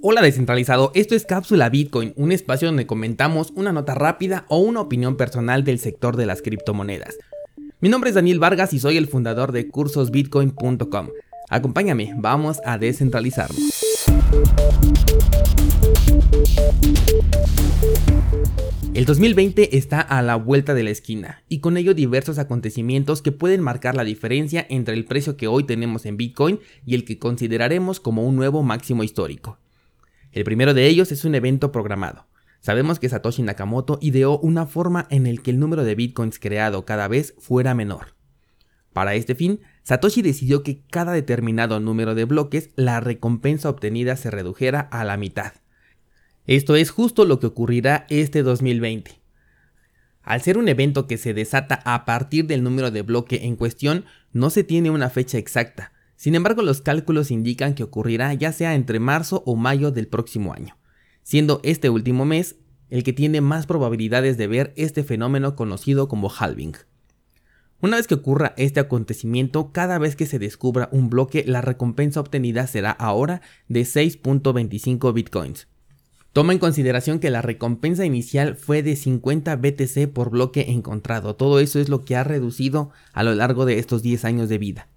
Hola descentralizado, esto es Cápsula Bitcoin, un espacio donde comentamos una nota rápida o una opinión personal del sector de las criptomonedas. Mi nombre es Daniel Vargas y soy el fundador de cursosbitcoin.com. Acompáñame, vamos a descentralizarnos. El 2020 está a la vuelta de la esquina y con ello diversos acontecimientos que pueden marcar la diferencia entre el precio que hoy tenemos en Bitcoin y el que consideraremos como un nuevo máximo histórico. El primero de ellos es un evento programado. Sabemos que Satoshi Nakamoto ideó una forma en el que el número de bitcoins creado cada vez fuera menor. Para este fin, Satoshi decidió que cada determinado número de bloques la recompensa obtenida se redujera a la mitad. Esto es justo lo que ocurrirá este 2020. Al ser un evento que se desata a partir del número de bloque en cuestión, no se tiene una fecha exacta, sin embargo, los cálculos indican que ocurrirá ya sea entre marzo o mayo del próximo año, siendo este último mes el que tiene más probabilidades de ver este fenómeno conocido como halving. Una vez que ocurra este acontecimiento, cada vez que se descubra un bloque, la recompensa obtenida será ahora de 6.25 bitcoins. Toma en consideración que la recompensa inicial fue de 50 BTC por bloque encontrado. Todo eso es lo que ha reducido a lo largo de estos 10 años de vida.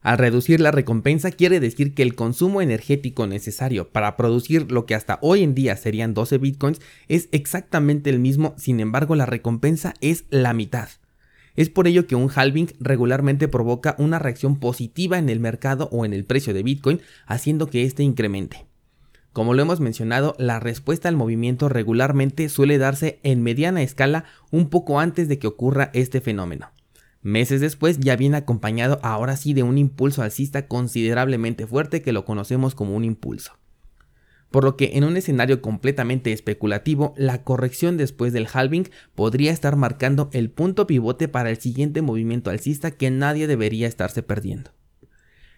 Al reducir la recompensa quiere decir que el consumo energético necesario para producir lo que hasta hoy en día serían 12 bitcoins es exactamente el mismo, sin embargo la recompensa es la mitad. Es por ello que un halving regularmente provoca una reacción positiva en el mercado o en el precio de Bitcoin, haciendo que éste incremente. Como lo hemos mencionado, la respuesta al movimiento regularmente suele darse en mediana escala un poco antes de que ocurra este fenómeno. Meses después ya viene acompañado ahora sí de un impulso alcista considerablemente fuerte que lo conocemos como un impulso. Por lo que en un escenario completamente especulativo, la corrección después del halving podría estar marcando el punto pivote para el siguiente movimiento alcista que nadie debería estarse perdiendo.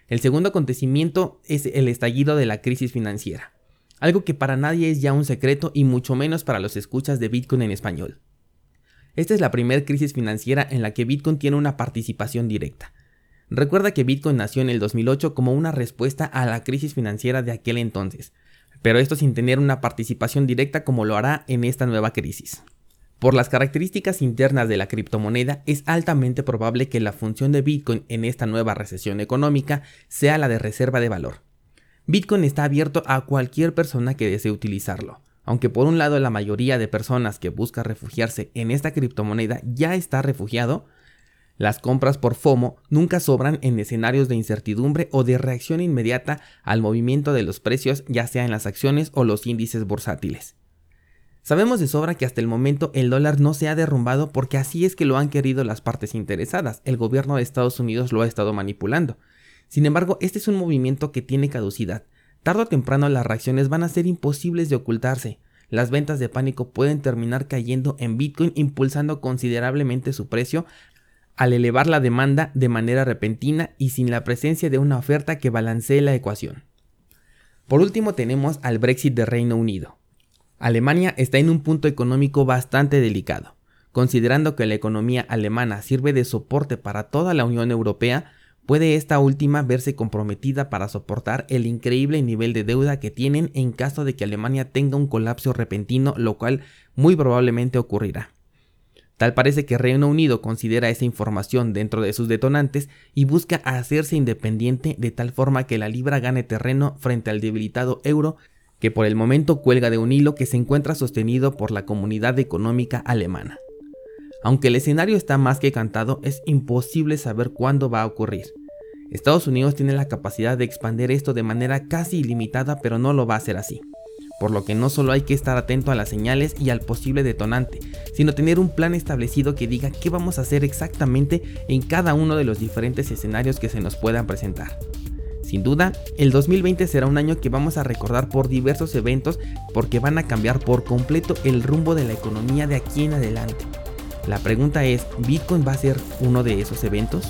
El segundo acontecimiento es el estallido de la crisis financiera, algo que para nadie es ya un secreto y mucho menos para los escuchas de Bitcoin en español. Esta es la primera crisis financiera en la que Bitcoin tiene una participación directa. Recuerda que Bitcoin nació en el 2008 como una respuesta a la crisis financiera de aquel entonces, pero esto sin tener una participación directa como lo hará en esta nueva crisis. Por las características internas de la criptomoneda, es altamente probable que la función de Bitcoin en esta nueva recesión económica sea la de reserva de valor. Bitcoin está abierto a cualquier persona que desee utilizarlo. Aunque por un lado la mayoría de personas que busca refugiarse en esta criptomoneda ya está refugiado, las compras por FOMO nunca sobran en escenarios de incertidumbre o de reacción inmediata al movimiento de los precios ya sea en las acciones o los índices bursátiles. Sabemos de sobra que hasta el momento el dólar no se ha derrumbado porque así es que lo han querido las partes interesadas, el gobierno de Estados Unidos lo ha estado manipulando. Sin embargo, este es un movimiento que tiene caducidad, Tardo o temprano las reacciones van a ser imposibles de ocultarse. Las ventas de pánico pueden terminar cayendo en Bitcoin impulsando considerablemente su precio al elevar la demanda de manera repentina y sin la presencia de una oferta que balancee la ecuación. Por último tenemos al Brexit de Reino Unido. Alemania está en un punto económico bastante delicado. Considerando que la economía alemana sirve de soporte para toda la Unión Europea, puede esta última verse comprometida para soportar el increíble nivel de deuda que tienen en caso de que Alemania tenga un colapso repentino, lo cual muy probablemente ocurrirá. Tal parece que Reino Unido considera esa información dentro de sus detonantes y busca hacerse independiente de tal forma que la libra gane terreno frente al debilitado euro que por el momento cuelga de un hilo que se encuentra sostenido por la comunidad económica alemana. Aunque el escenario está más que cantado, es imposible saber cuándo va a ocurrir. Estados Unidos tiene la capacidad de expandir esto de manera casi ilimitada, pero no lo va a hacer así. Por lo que no solo hay que estar atento a las señales y al posible detonante, sino tener un plan establecido que diga qué vamos a hacer exactamente en cada uno de los diferentes escenarios que se nos puedan presentar. Sin duda, el 2020 será un año que vamos a recordar por diversos eventos porque van a cambiar por completo el rumbo de la economía de aquí en adelante. La pregunta es, ¿Bitcoin va a ser uno de esos eventos?